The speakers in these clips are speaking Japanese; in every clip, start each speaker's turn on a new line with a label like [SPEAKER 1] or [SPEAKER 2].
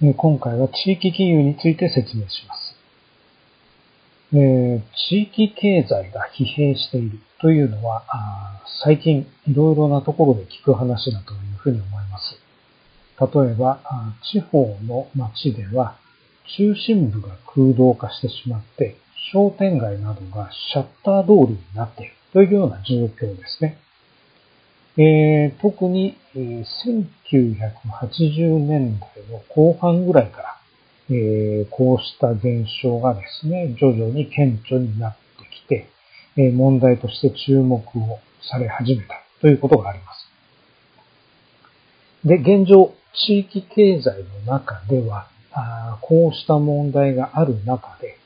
[SPEAKER 1] 今回は地域金融について説明します。え、地域経済が疲弊しているというのは、最近いろいろなところで聞く話だというふうに思います。例えば、地方の町では中心部が空洞化してしまって、商店街などがシャッター通りになっているというような状況ですね。えー、特に、え、1980年代の後半ぐらいから、えー、こうした現象がですね、徐々に顕著になってきて、え、問題として注目をされ始めたということがあります。で、現状、地域経済の中では、あこうした問題がある中で、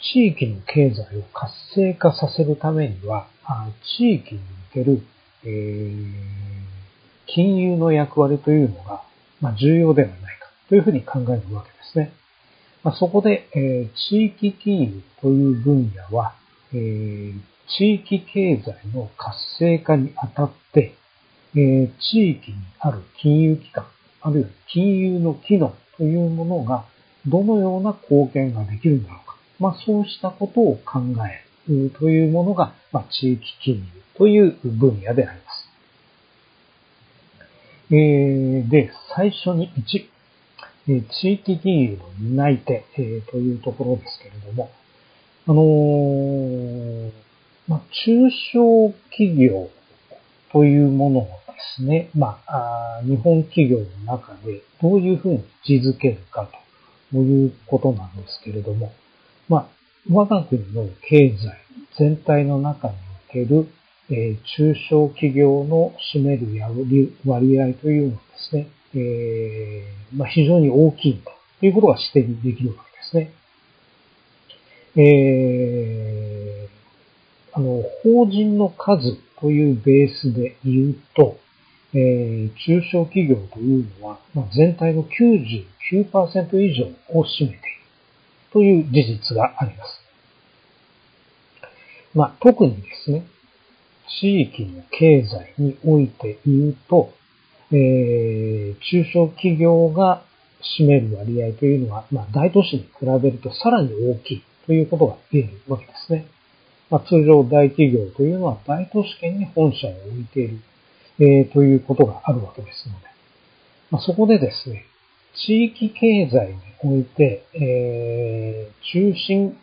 [SPEAKER 1] 地域の経済を活性化させるためには、あ地域におけるえー、金融の役割というのが、まあ、重要ではないかというふうに考えるわけですね。まあ、そこで、えー、地域金融という分野は、えー、地域経済の活性化にあたって、えー、地域にある金融機関、あるいは金融の機能というものがどのような貢献ができるんだろうか。まあ、そうしたことを考えるというものが、まあ、地域金融という分野であります。えー、で、最初に1、地域金融の担い手、えー、というところですけれども、あのー、まあ、中小企業というものをですね、まあ、日本企業の中でどういうふうに位置づけるかということなんですけれども、まあ、我が国の経済全体の中におけるえ中小企業の占める割合というのはですね、え、まあ、非常に大きいんだということが指摘できるわけですね。えー、あの、法人の数というベースで言うと、えー、中小企業というのは、まあ、全体の99%以上を占めているという事実があります。まあ、特にですね、地域の経済において言うと、えー、中小企業が占める割合というのは、まあ、大都市に比べるとさらに大きいということが言えるわけですね。まあ、通常大企業というのは大都市圏に本社を置いている、えー、ということがあるわけですので、まあ、そこでですね、地域経済において、えー、中心、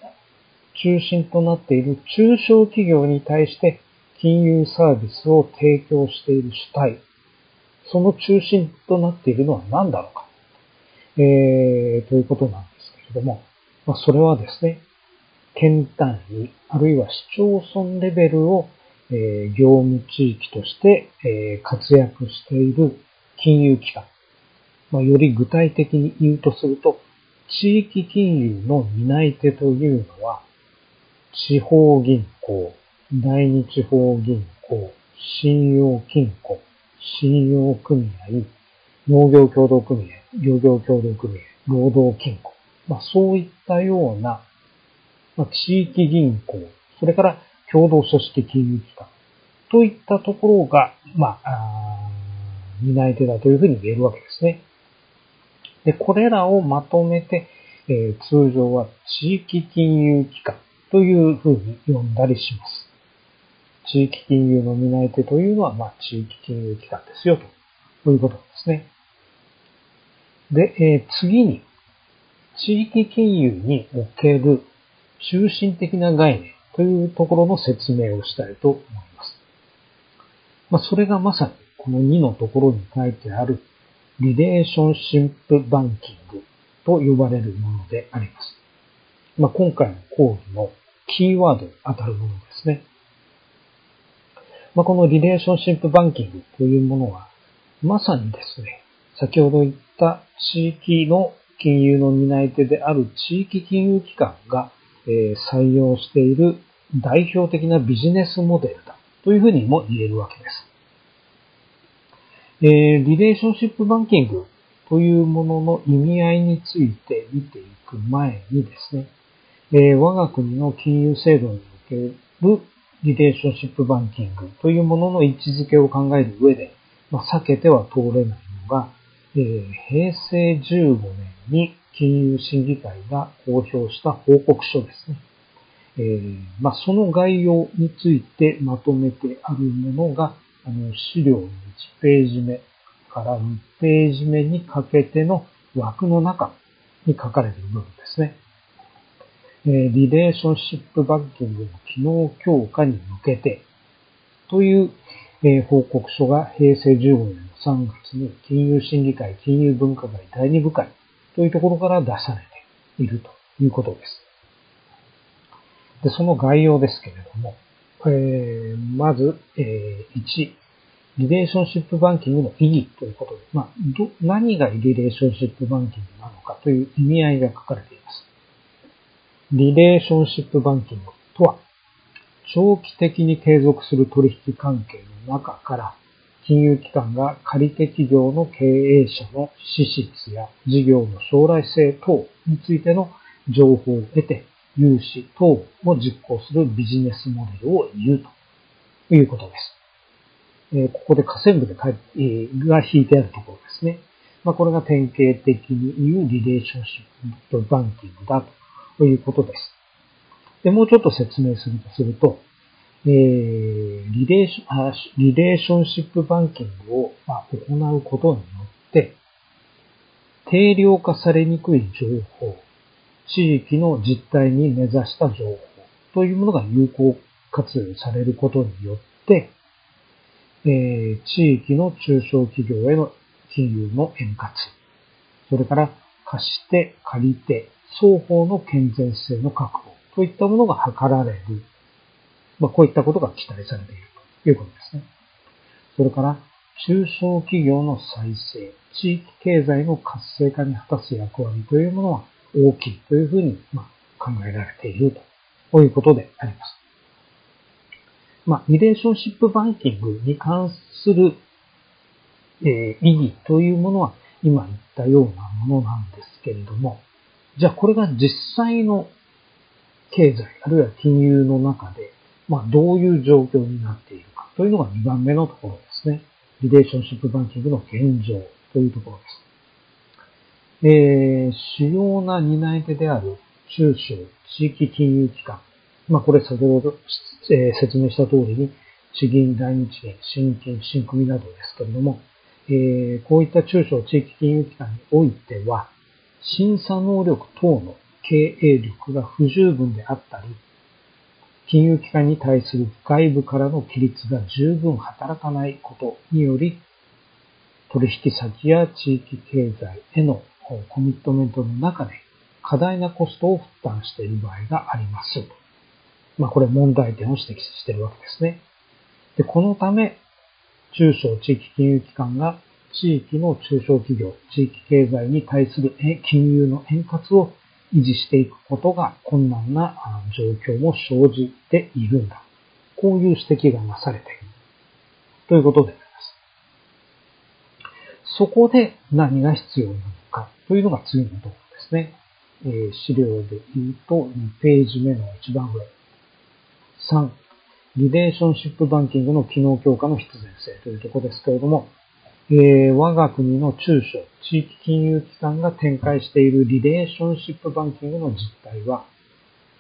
[SPEAKER 1] 中心となっている中小企業に対して金融サービスを提供している主体、その中心となっているのは何だろうか、えー、ということなんですけれども、まあ、それはですね、県単位、あるいは市町村レベルを、えー、業務地域として、えー、活躍している金融機関、まあ、より具体的に言うとすると、地域金融の担い手というのは、地方銀行、第二地方銀行、信用金庫、信用組合、農業協同組合、漁業協同組合、労働金庫、まあ、そういったような、まあ、地域銀行、それから共同組織金融機関といったところが、まあ、担い手だというふうに言えるわけですね。で、これらをまとめて、え、通常は地域金融機関というふうに呼んだりします。地域金融の担い手というのは、まあ、地域金融機関ですよ、ということですね。で、え、次に、地域金融における中心的な概念というところの説明をしたいと思います。まあ、それがまさにこの2のところに書いてあるリレーションシンプバンキングと呼ばれるものであります。まあ、今回の講義のキーワードに当たるものですね。まあ、このリレーションシップバンキングというものは、まさにですね、先ほど言った地域の金融の担い手である地域金融機関が、え採用している代表的なビジネスモデルだというふうにも言えるわけです。えー、リレーションシップバンキングというものの意味合いについて見ていく前にですね、えー、我が国の金融制度におけるリレーションシップバンキングというものの位置づけを考える上で、まあ、避けては通れないのが、えー、平成15年に金融審議会が公表した報告書ですね。えー、まあ、その概要についてまとめてあるものが、あの、資料の1ページ目から2ページ目にかけての枠の中に書かれている部分ですね。えー、リレーションシップバンキングの機能強化に向けてという、えー、報告書が平成15年の3月に金融審議会金融文化会第2部会というところから出されているということです。で、その概要ですけれども、えー、まず、えー、1、リレーションシップバンキングの意義ということで、まあ、ど、何がリレーションシップバンキングなのかという意味合いが書かれています。リレーションシップバンキングとは、長期的に継続する取引関係の中から、金融機関が借り手企業の経営者の資質や事業の将来性等についての情報を得て、融資等を実行するビジネスモデルを言うということです。えここで下線部で書いて、えが引いてあるところですね。まあ、これが典型的に言うリレーションシップバンキングだということです。で、もうちょっと説明するとすると、えー、リレーションリレーションシップバンキングを、ま行うことによって、定量化されにくい情報、地域の実態に根ざした情報というものが有効活用されることによって、えー、地域の中小企業への金融の円滑、それから貸して借りて双方の健全性の確保といったものが図られる。まあ、こういったことが期待されているということですね。それから、中小企業の再生、地域経済の活性化に果たす役割というものは大きいというふうに、ま考えられているということであります。まあ、リレーションシップバンキングに関する、えー、意義というものは今言ったようなものなんですけれども、じゃあこれが実際の経済、あるいは金融の中で、まあ、どういう状況になっているかというのが2番目のところですね。リレーションシップバンキングの現状というところです。えー、主要な担い手である中小地域金融機関。まあ、これ先ほど、えー、説明した通りに、地銀、大日銀、新金、新組などですけれども、えー、こういった中小地域金融機関においては、審査能力等の経営力が不十分であったり、金融機関に対する外部からの規律が十分働かないことにより、取引先や地域経済へのコミットメントの中で過大なコストを負担している場合があります。まあこれ問題点を指摘しているわけですね。で、このため、中小地域金融機関が地域の中小企業、地域経済に対する金融の円滑を維持していくことが困難な状況も生じているんだ。こういう指摘がなされている。ということであります。そこで何が必要なのかというのが次のところですね。えー、資料で言うと2ページ目の一番上。3、リレーションシップバンキングの機能強化の必然性というところですけれども、えー、我が国の中小、地域金融機関が展開しているリレーションシップバンキングの実態は、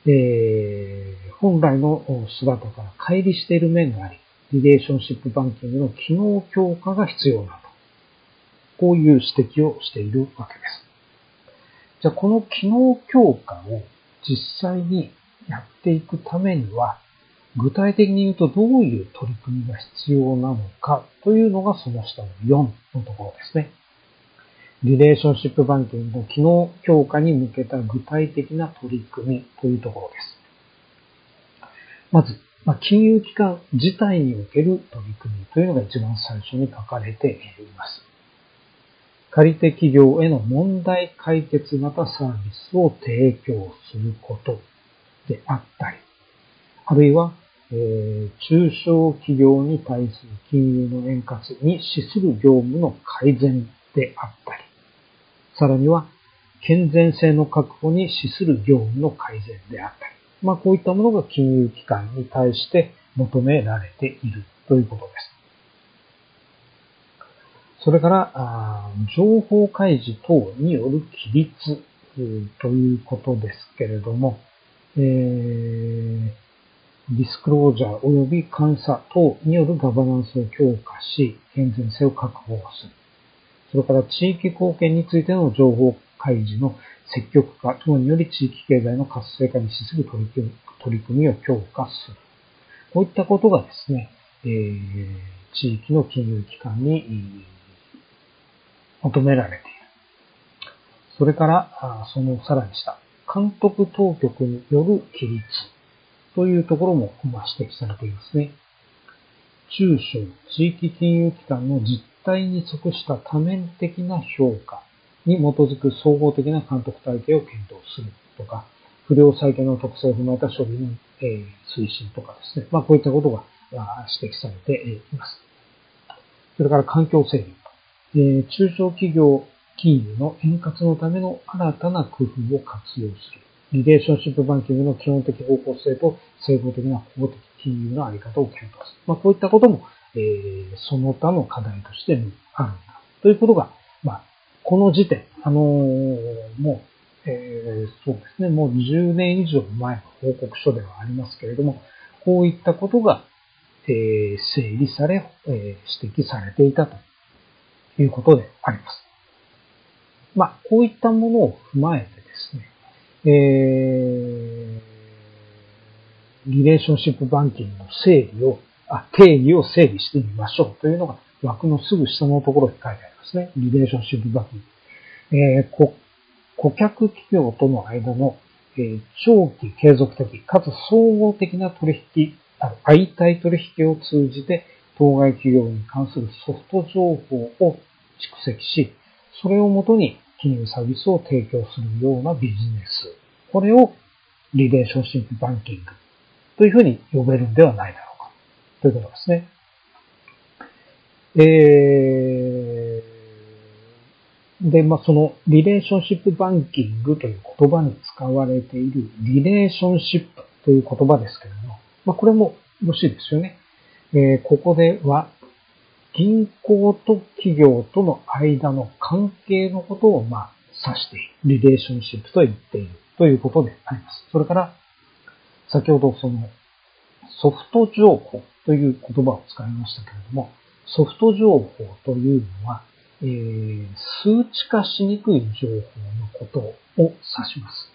[SPEAKER 1] えー、本来の姿から乖離している面があり、リレーションシップバンキングの機能強化が必要だと。こういう指摘をしているわけです。じゃあ、この機能強化を実際にやっていくためには、具体的に言うとどういう取り組みが必要なのかというのがその下の4のところですね。リレーションシップバンキングの機能強化に向けた具体的な取り組みというところです。まず、金融機関自体における取り組みというのが一番最初に書かれています。借り手企業への問題解決型サービスを提供することであったり、あるいはえー、中小企業に対する金融の円滑に資する業務の改善であったり、さらには健全性の確保に資する業務の改善であったり、まあこういったものが金融機関に対して求められているということです。それから、情報開示等による規律ということですけれども、えー、ディスクロージャー及び監査等によるガバナンスを強化し、健全性を確保する。それから地域貢献についての情報開示の積極化等により地域経済の活性化に資する取り組み取り組みを強化する。こういったことがですね、えー、地域の金融機関に求められている。それから、そのさらに下、監督当局による規律というところも指摘されていますね。中小地域金融機関の実態に即した多面的な評価に基づく総合的な監督体系を検討するとか、不良債権の特性を踏まえた処理の、推進とかですね。まあこういったことが指摘されています。それから環境整備。中小企業金融の円滑のための新たな工夫を活用する。リレーションシップバンキングの基本的方向性と整合的な法的金融のあり方を検討する。まあこういったことも、えー、その他の課題としてあるんだ。ということが、まあ、この時点、あのー、もう、えー、そうですね、もう10年以上前の報告書ではありますけれども、こういったことが、えー、整理され、えー、指摘されていたということであります。まあ、こういったものを踏まえてですね、えー、リレーションシップバンキングの整理を、あ、定義を整理してみましょうというのが枠のすぐ下のところに書いてありますね。リレーションシップバンキング。えー、顧客企業との間の、えー、長期継続的かつ総合的な取引、あ相対取引を通じて当該企業に関するソフト情報を蓄積し、それをもとに金融サービスを提供するようなビジネス。これをリレーションシップバンキングというふうに呼べるんではないだろうか。ということですね。えー、で、まあ、そのリレーションシップバンキングという言葉に使われているリレーションシップという言葉ですけれども、まあ、これもよろしいですよね。えー、ここでは銀行と企業との間の関係のことを、まあ、指している。リレーションシップと言っているということであります。それから、先ほどそのソフト情報という言葉を使いましたけれども、ソフト情報というのは、えー、数値化しにくい情報のことを指します。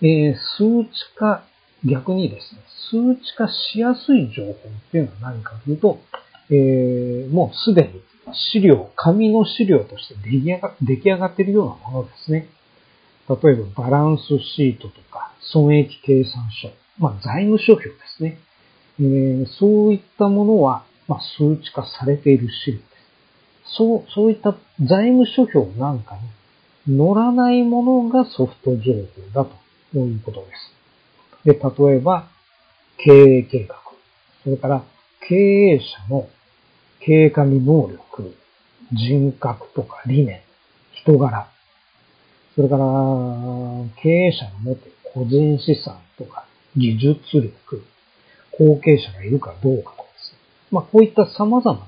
[SPEAKER 1] えー、数値化、逆にですね、数値化しやすい情報っていうのは何かというと、えー、もうすでに資料、紙の資料として出来上が出来上がっているようなものですね。例えばバランスシートとか損益計算書、まあ財務諸表ですね。えー、そういったものは、まあ、数値化されている資料です。そう、そういった財務諸表なんかに載らないものがソフト情報だということです。で、例えば、経営計画、それから経営者の経営管理能力、人格とか理念、人柄、それから経営者の持っている個人資産とか技術力、後継者がいるかどうかとかですね。まあこういった様々な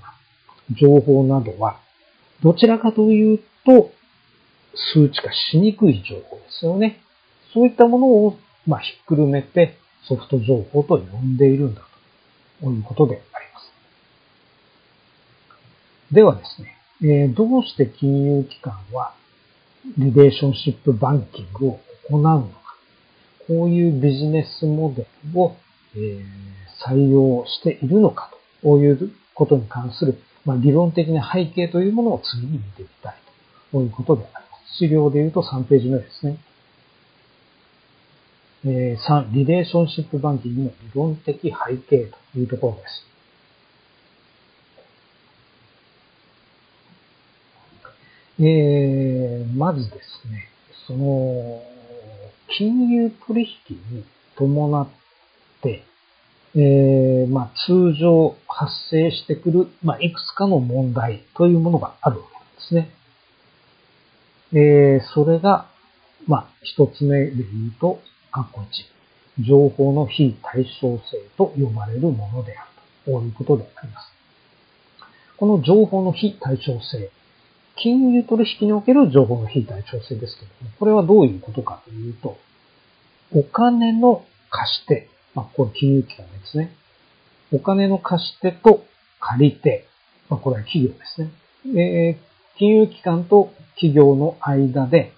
[SPEAKER 1] 情報などは、どちらかというと、数値化しにくい情報ですよね。そういったものを、まあ、ひっくるめてソフト情報と呼んでいるんだとということであります。ではですね、え、どうして金融機関はリレーションシップバンキングを行うのか。こういうビジネスモデルを、え、採用しているのかということに関する、まあ、理論的な背景というものを次に見ていきたいということであります。資料で言うと3ページ目ですね。えー、3、リレーションシップバンキングの理論的背景というところです。えー、まずですね、その、金融取引に伴って、えー、まあ、通常発生してくる、まあ、いくつかの問題というものがあるわけですね。えー、それが、まあ、一つ目で言うと、括弧1、情報の非対称性と呼ばれるものであるということであります。この情報の非対称性、金融取引における情報の非対称性ですけれども、これはどういうことかというと、お金の貸し手、まあ、これ金融機関ですね。お金の貸し手と借り手、まあ、これは企業ですね。えー、金融機関と企業の間で、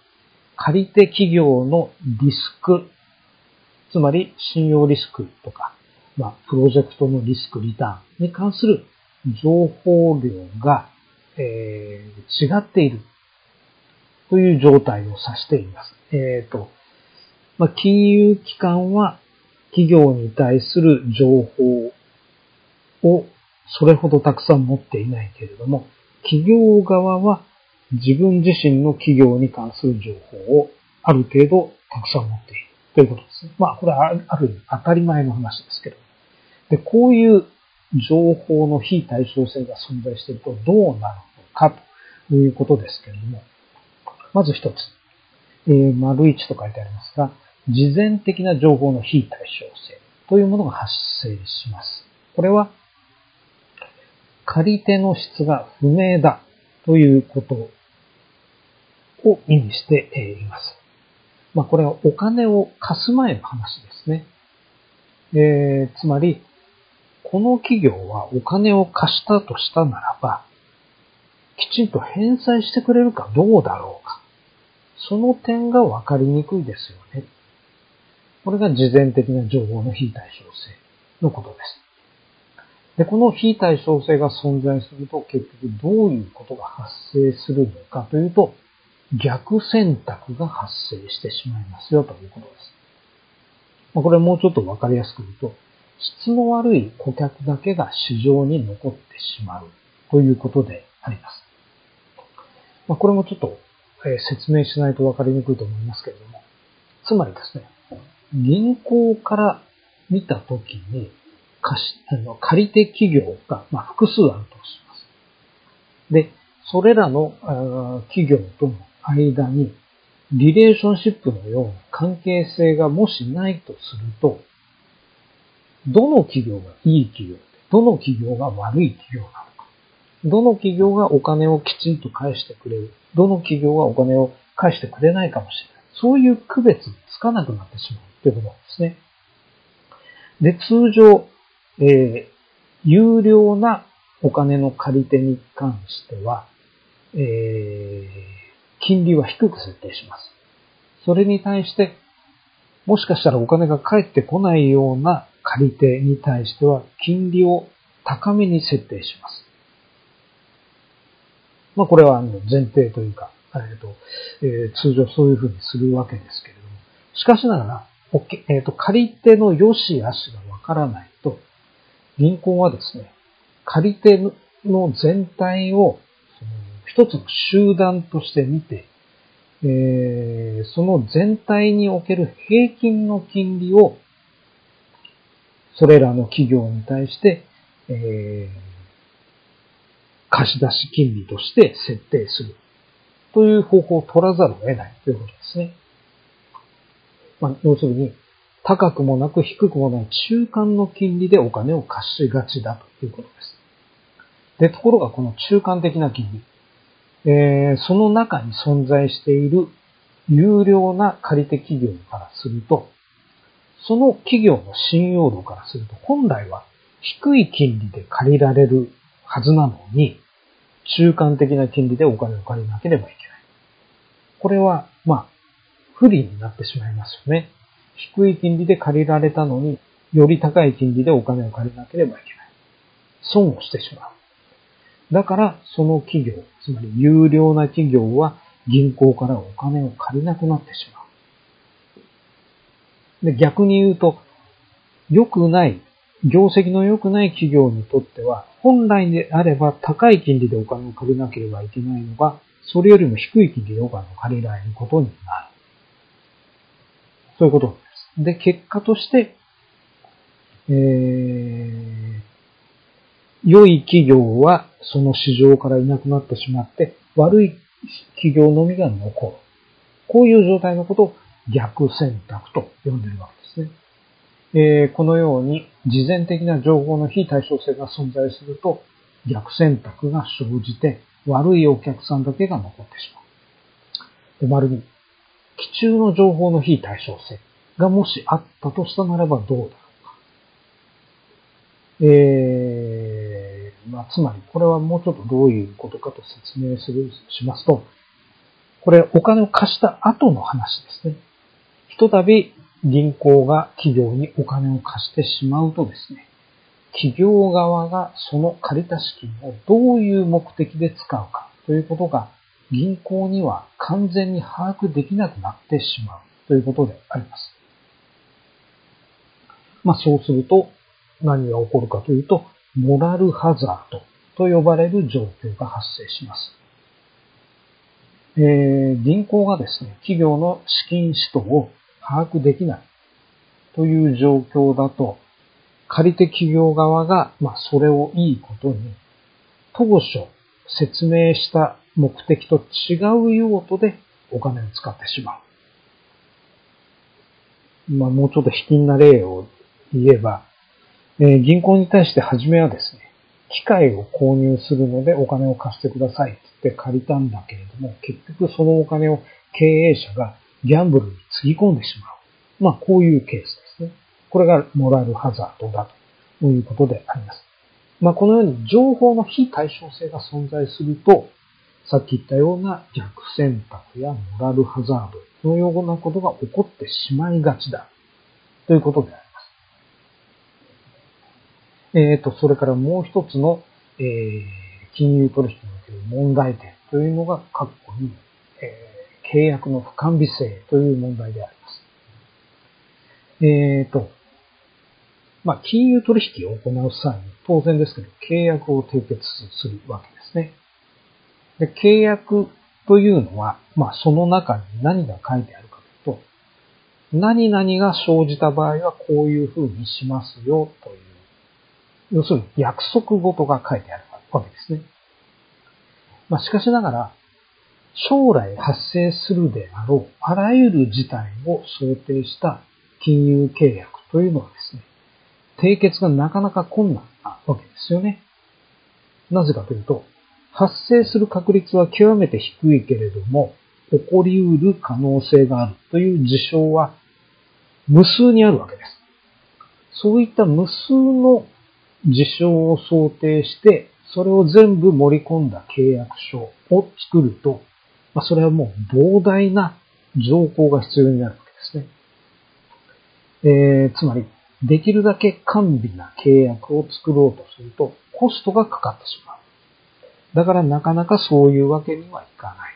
[SPEAKER 1] 借り手企業のリスク、つまり信用リスクとか、まあ、プロジェクトのリスク、リターンに関する情報量が、えー、違っているという状態を指しています。えっ、ー、と、まあ、金融機関は企業に対する情報をそれほどたくさん持っていないけれども、企業側は自分自身の企業に関する情報をある程度たくさん持っているということです。まあ、これはある意味当たり前の話ですけど。で、こういう情報の非対称性が存在しているとどうなるのかということですけれども、まず一つ、えー、丸一と書いてありますが、事前的な情報の非対称性というものが発生します。これは、借り手の質が不明だということを意味しています。まあ、これはお金を貸す前の話ですね。えー、つまり、この企業はお金を貸したとしたならば、きちんと返済してくれるかどうだろうか。その点が分かりにくいですよね。これが事前的な情報の非対称性のことです。で、この非対称性が存在すると結局どういうことが発生するのかというと、逆選択が発生してしまいますよということです。これもうちょっと分かりやすく言うと、質の悪い顧客だけが市場に残ってしまうということであります。ま、これもちょっと、説明しないと分かりにくいと思いますけれども、つまりですね、銀行から見たときに貸しあの借り手企業が、ま、複数あるとします。で、それらの企業との間にリレーションシップのような関係性がもしないとすると、どの企業がいい企業で、どの企業が悪い企業なのか。どの企業がお金をきちんと返してくれる。どの企業がお金を返してくれないかもしれない。そういう区別つかなくなってしまうということなんですね。で、通常、えー、有料なお金の借り手に関しては、えー、金利は低く設定します。それに対して、もしかしたらお金が返ってこないような借り手に対しては金利を高めに設定します。まあこれは前提というか、えーとえー、通常そういうふうにするわけですけれども、しかしながら、えーと、借り手の良し悪しがわからないと、銀行はですね、借り手の全体を一つの集団として見て、えー、その全体における平均の金利をそれらの企業に対して、えー、貸し出し金利として設定するという方法を取らざるを得ないということですね。まあ、要するに、高くもなく低くもない中間の金利でお金を貸しがちだということです。で、ところがこの中間的な金利、えー、その中に存在している有料な借り手企業からすると、その企業の信用度からすると、本来は低い金利で借りられるはずなのに、中間的な金利でお金を借りなければいけない。これは、まあ、不利になってしまいますよね。低い金利で借りられたのに、より高い金利でお金を借りなければいけない。損をしてしまう。だから、その企業、つまり有料な企業は銀行からお金を借りなくなってしまう。で、逆に言うと、良くない、業績の良くない企業にとっては、本来であれば高い金利でお金を借りなければいけないのが、それよりも低い金利でお金を借りられることになる。そういうことです。で、結果として、えー、良い企業はその市場からいなくなってしまって、悪い企業のみが残る。こういう状態のことを逆選択と呼んでいるわけですね。えー、このように事前的な情報の非対称性が存在すると、逆選択が生じて悪いお客さんだけが残ってしまう。で、丸に、基中の情報の非対称性がもしあったとしたならばどうだろうか。えー、まあ、つまり、これはもうちょっとどういうことかと説明する、しますと、これお金を貸した後の話ですね。ひとたび銀行が企業にお金を貸してしまうとですね、企業側がその借りた資金をどういう目的で使うかということが銀行には完全に把握できなくなってしまうということであります。まあそうすると何が起こるかというと、モラルハザードと呼ばれる状況が発生します。えー、銀行がですね、企業の資金使途を把握できないという状況だと、借り手企業側が、まあ、それをいいことに、当初説明した目的と違う用途でお金を使ってしまう。まあ、もうちょっと卑近な例を言えば、え、銀行に対して初めはですね、機械を購入するのでお金を貸してくださいって借りたんだけれども、結局そのお金を経営者がギャンブルにつぎ込んでしまう。まあ、こういうケースですね。これがモラルハザードだということであります。まあ、このように情報の非対称性が存在すると、さっき言ったような逆選択やモラルハザードのようなことが起こってしまいがちだ。ということであります。えっ、ー、と、それからもう一つの、えー、金融取引における問題点というのが、括弧に、えー、契約の不完備性という問題であります。えっ、ー、と、まあ、金融取引を行う際に、当然ですけど、契約を締結するわけですね。で、契約というのは、まあ、その中に何が書いてあるかというと、何々が生じた場合はこういうふうにしますよという、要するに約束事が書いてあるわけですね。まあ、しかしながら、将来発生するであろう、あらゆる事態を想定した金融契約というのはですね、締結がなかなか困難なわけですよね。なぜかというと、発生する確率は極めて低いけれども、起こり得る可能性があるという事象は無数にあるわけです。そういった無数の事象を想定して、それを全部盛り込んだ契約書を作ると、まあ、それはもう膨大な条項が必要になるわけですね。えー、つまり、できるだけ完備な契約を作ろうとすると、コストがかかってしまう。だからなかなかそういうわけにはいかない。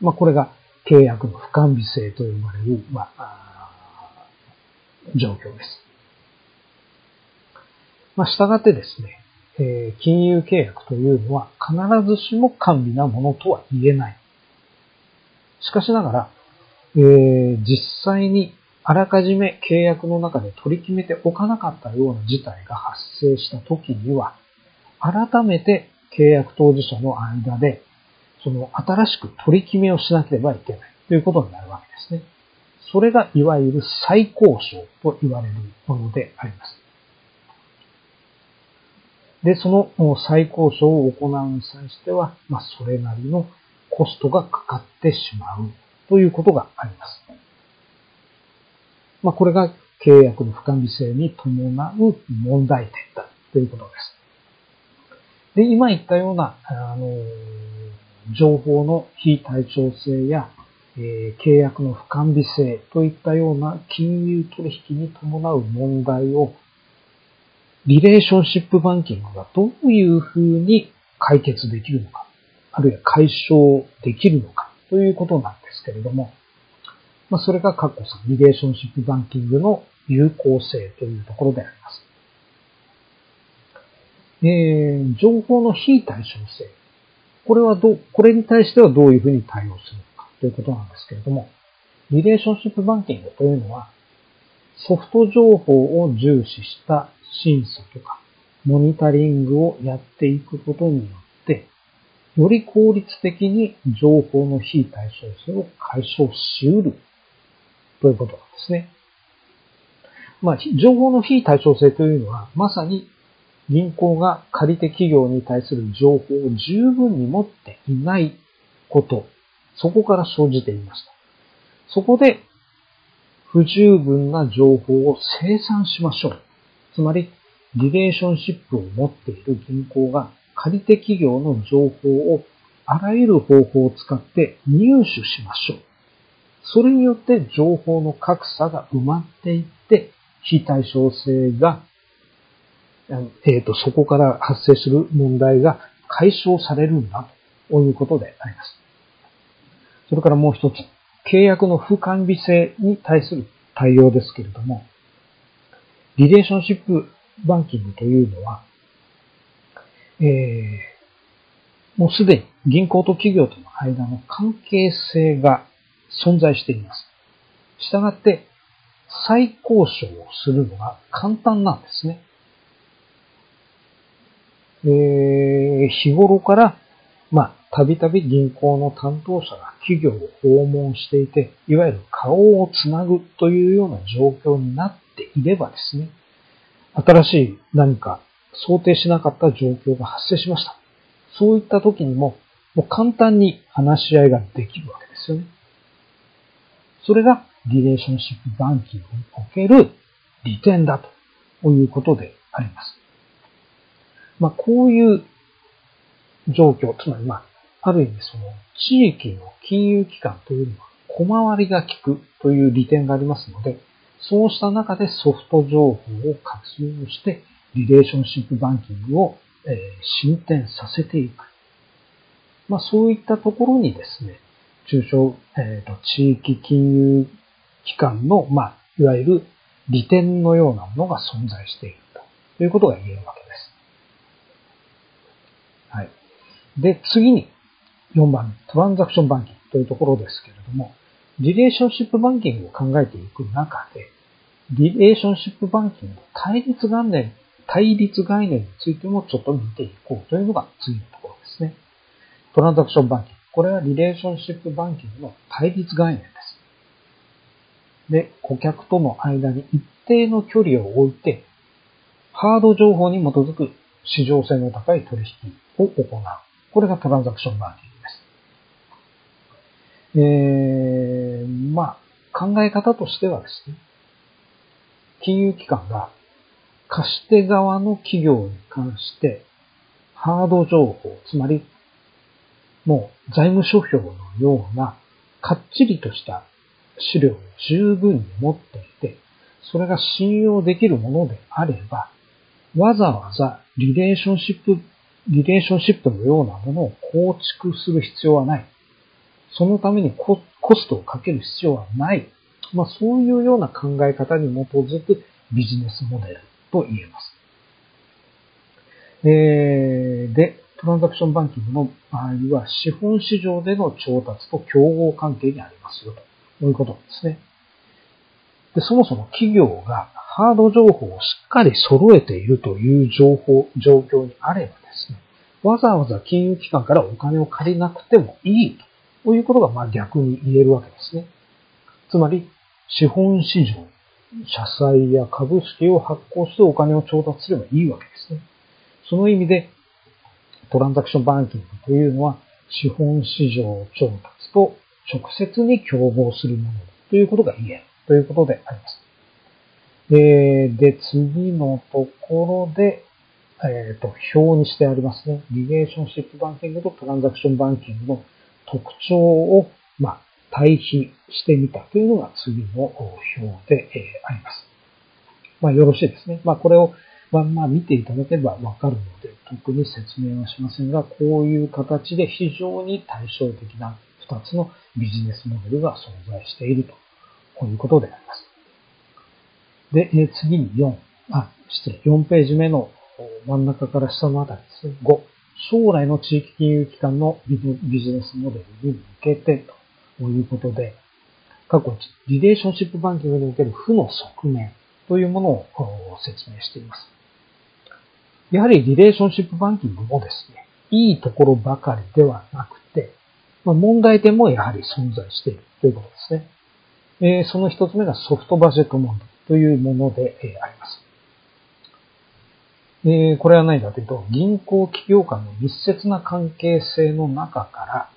[SPEAKER 1] まあ、これが契約の不完備性と呼ばれる、まあ、状況です。まあ、従ってですね、えー、金融契約というのは必ずしも完備なものとは言えない。しかしながら、えー、実際にあらかじめ契約の中で取り決めておかなかったような事態が発生した時には、改めて契約当事者の間で、その新しく取り決めをしなければいけないということになるわけですね。それがいわゆる再交渉と言われるものであります。で、その再交渉を行うに際しては、まあ、それなりのコストがかかってしまうということがあります。まあ、これが契約の不完備性に伴う問題点だということです。で、今言ったような、あの、情報の非対称性や、えー、契約の不完備性といったような金融取引に伴う問題を、リレーションシップバンキングがどういうふうに解決できるのか、あるいは解消できるのかということなんですけれども、まあ、それが過去さん、リレーションシップバンキングの有効性というところであります。えー、情報の非対称性。これはど、これに対してはどういうふうに対応するのかということなんですけれども、リレーションシップバンキングというのは、ソフト情報を重視した審査とか、モニタリングをやっていくことによって、より効率的に情報の非対称性を解消し得るということなんですね。まあ、情報の非対称性というのは、まさに銀行が借り手企業に対する情報を十分に持っていないこと、そこから生じていました。そこで、不十分な情報を生産しましょう。つまり、リレーションシップを持っている銀行が借り手企業の情報をあらゆる方法を使って入手しましょう。それによって情報の格差が埋まっていって、非対称性が、えっ、ー、と、そこから発生する問題が解消されるんだということであります。それからもう一つ、契約の不完備性に対する対応ですけれども、リレーションシップバンキングというのは、えー、もうすでに銀行と企業との間の関係性が存在しています。したがって、再交渉をするのが簡単なんですね。えー、日頃から、まあ、たびたび銀行の担当者が企業を訪問していて、いわゆる顔をつなぐというような状況になっていればですね、新しい何か想定しなかった状況が発生しました。そういった時にも、もう簡単に話し合いができるわけですよね。それがリレーションシップバンキングにおける利点だということであります。まあ、こういう状況、つまりまあ、ある意味その地域の金融機関というのは小回りが利くという利点がありますので、そうした中でソフト情報を活用して、リレーションシップバンキングを、進展させていく。まあ、そういったところにですね、中小、えーと、地域金融機関の、まあ、いわゆる利点のようなものが存在しているということが言えるわけです。はい。で、次に4番、トランザクションバンキングというところですけれども、リレーションシップバンキングを考えていく中で、リレーションシップバンキングの対立概念、対立概念についてもちょっと見ていこうというのが次のところですね。トランザクションバンキング。これはリレーションシップバンキングの対立概念です。で、顧客との間に一定の距離を置いて、ハード情報に基づく市場性の高い取引を行う。これがトランザクションバンキング。えー、まあ、考え方としてはですね、金融機関が貸し手側の企業に関してハード情報、つまりもう財務諸表のようなかっちりとした資料を十分に持っていて、それが信用できるものであれば、わざわざリレーションシップ、リレーションシップのようなものを構築する必要はない。そのためにコストをかける必要はない。まあそういうような考え方に基づくビジネスモデルと言えます。えー、で、トランザクションバンキングの場合は資本市場での調達と競合関係にありますよということですね。で、そもそも企業がハード情報をしっかり揃えているという情報、状況にあればですね、わざわざ金融機関からお金を借りなくてもいいとこういうことがまあ逆に言えるわけですね。つまり、資本市場、社債や株式を発行してお金を調達すればいいわけですね。その意味で、トランザクションバンキングというのは、資本市場調達と直接に競合するものということが言えるということであります。え、で、次のところで、えっ、ー、と、表にしてありますね。リレーションシップバンキングとトランザクションバンキングの特徴を、まあ、対比してみたというのが次の表で、あります。まあ、よろしいですね。まあ、これを、まあ、ま、見ていただければわかるので、特に説明はしませんが、こういう形で非常に対照的な2つのビジネスモデルが存在しているとこういうことであります。で、え次に4、あ、失礼、4ページ目の真ん中から下のあたりですね。5、将来の地域金融機関のビジネスモデルに向けてということで、過去、リレーションシップバンキングにおける負の側面というものを説明しています。やはりリレーションシップバンキングもですね、いいところばかりではなくて、まあ、問題点もやはり存在しているということですね。えー、その一つ目がソフトバジェット問題というもので、えー、あります。えー、これは何かというと、銀行企業間の密接な関係性の中から、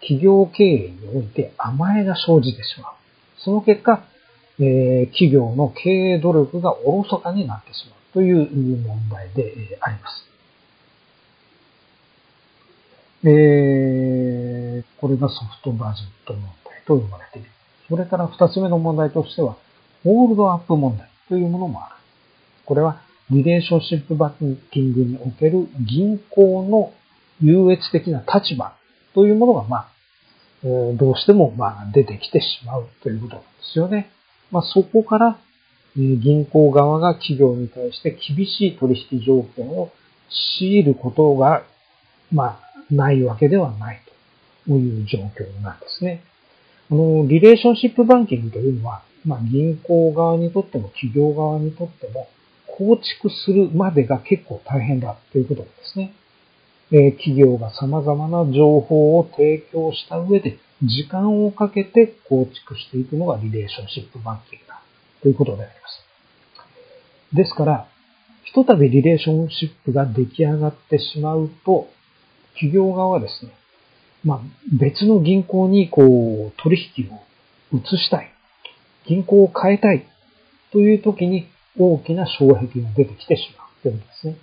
[SPEAKER 1] 企業経営において甘えが生じてしまう。その結果、えー、企業の経営努力がおろそかになってしまうという問題であります。えー、これがソフトバジェット問題と呼ばれている。それから二つ目の問題としては、ホールドアップ問題というものもある。これは、リレーションシップバッキングにおける銀行の優越的な立場というものが、まあ、どうしても、まあ、出てきてしまうということなんですよね。まあ、そこから、銀行側が企業に対して厳しい取引条件を強いることが、まあ、ないわけではないという状況なんですね。あの、リレーションシップバンキングというのは、まあ、銀行側にとっても企業側にとっても構築するまでが結構大変だということですね。え企業が様々な情報を提供した上で時間をかけて構築していくのがリレーションシップバンキングだということであります。ですから、ひとたびリレーションシップが出来上がってしまうと、企業側はですね、まあ、別の銀行にこう、取引を移したい。銀行を変えたい。という時に大きな障壁が出てきてしまうということですね。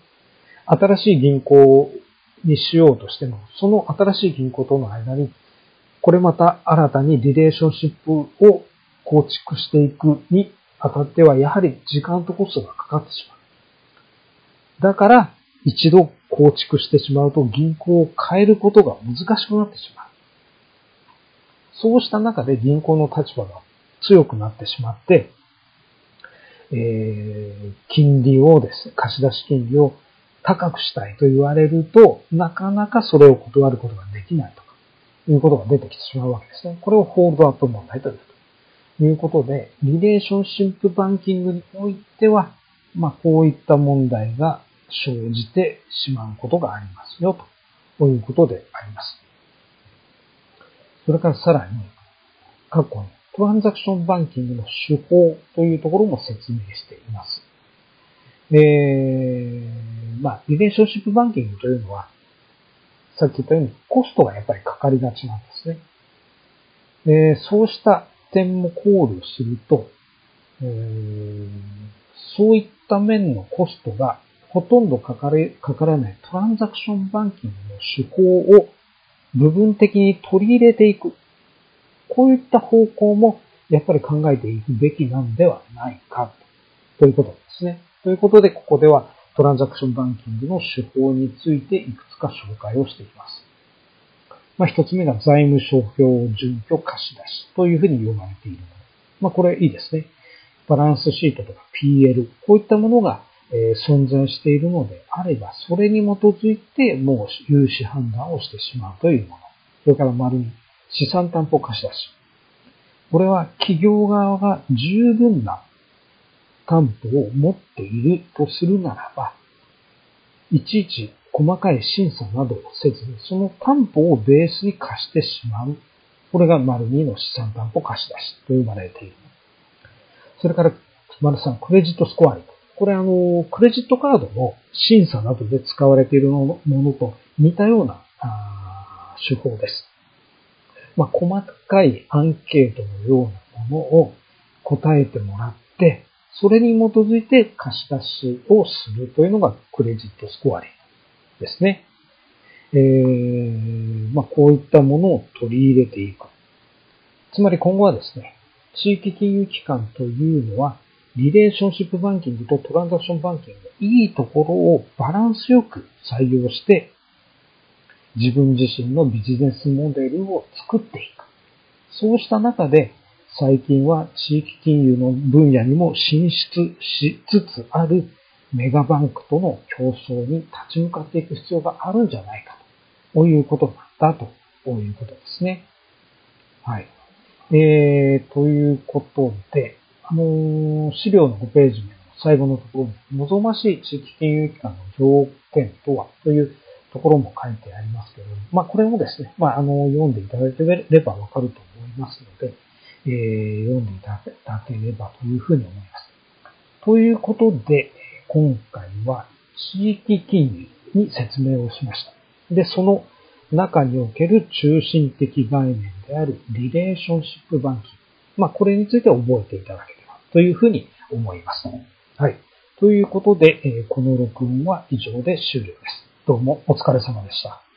[SPEAKER 1] 新しい銀行にしようとしても、その新しい銀行との間に、これまた新たにリレーションシップを構築していくにあたっては、やはり時間とコストがかかってしまう。だから、一度構築してしまうと銀行を変えることが難しくなってしまう。そうした中で銀行の立場が強くなってしまって、えー、金利をですね、貸し出し金利を高くしたいと言われると、なかなかそれを断ることができないとか、いうことが出てきてしまうわけですね。これをホールドアップ問題というということで、リレーションシンプバンキングにおいては、まあ、こういった問題が生じてしまうことがありますよ、ということであります。それからさらに、過去にトランザクションバンキングの手法というところも説明しています。えー、まあ、リレーションシップバンキングというのは、さっき言ったようにコストがやっぱりかかりがちなんですね。えー、そうした点も考慮すると、そういった面のコストがほとんどかかれかからないトランザクションバンキングの手法を部分的に取り入れていく。こういった方向もやっぱり考えていくべきなんではないかということですね。ということで、ここではトランザクションバンキングの手法についていくつか紹介をしています。まあ、一つ目が財務諸表準拠貸し出しというふうに呼ばれているもの。まあ、これいいですね。バランスシートとか PL、こういったものが存在しているのであれば、それに基づいてもう融資判断をしてしまうというもの。それから丸に資産担保貸し出し。これは企業側が十分な担保を持っているとするならば、いちいち細かい審査などをせずに、その担保をベースに貸してしまう。これが丸2の資産担保貸し出しと呼ばれている。それから、丸3、クレジットスコアリング。これあの、クレジットカードの審査などで使われているものと似たような手法です。まあ、細かいアンケートのようなものを答えてもらって、それに基づいて貸し出しをするというのがクレジットスコアリングですね。えー、まあ、こういったものを取り入れていく。つまり今後はですね、地域金融機関というのは、リレーションシップバンキングとトランザクションバンキングのいいところをバランスよく採用して、自分自身のビジネスモデルを作っていく。そうした中で、最近は地域金融の分野にも進出しつつあるメガバンクとの競争に立ち向かっていく必要があるんじゃないかということなんだということですね。はい。えー、ということで、あのー、資料の5ページ目の最後のところに、望ましい地域金融機関の条件とはというところも書いてありますけど、まあこれもですね、まああの、読んでいただければわかると思いますので、えー、読んでいただければというふうに思います。ということで、今回は地域金融に説明をしました。で、その中における中心的概念であるリレーションシップバンキング。まあ、これについて覚えていただければというふうに思います。はい。ということで、この録音は以上で終了です。どうもお疲れ様でした。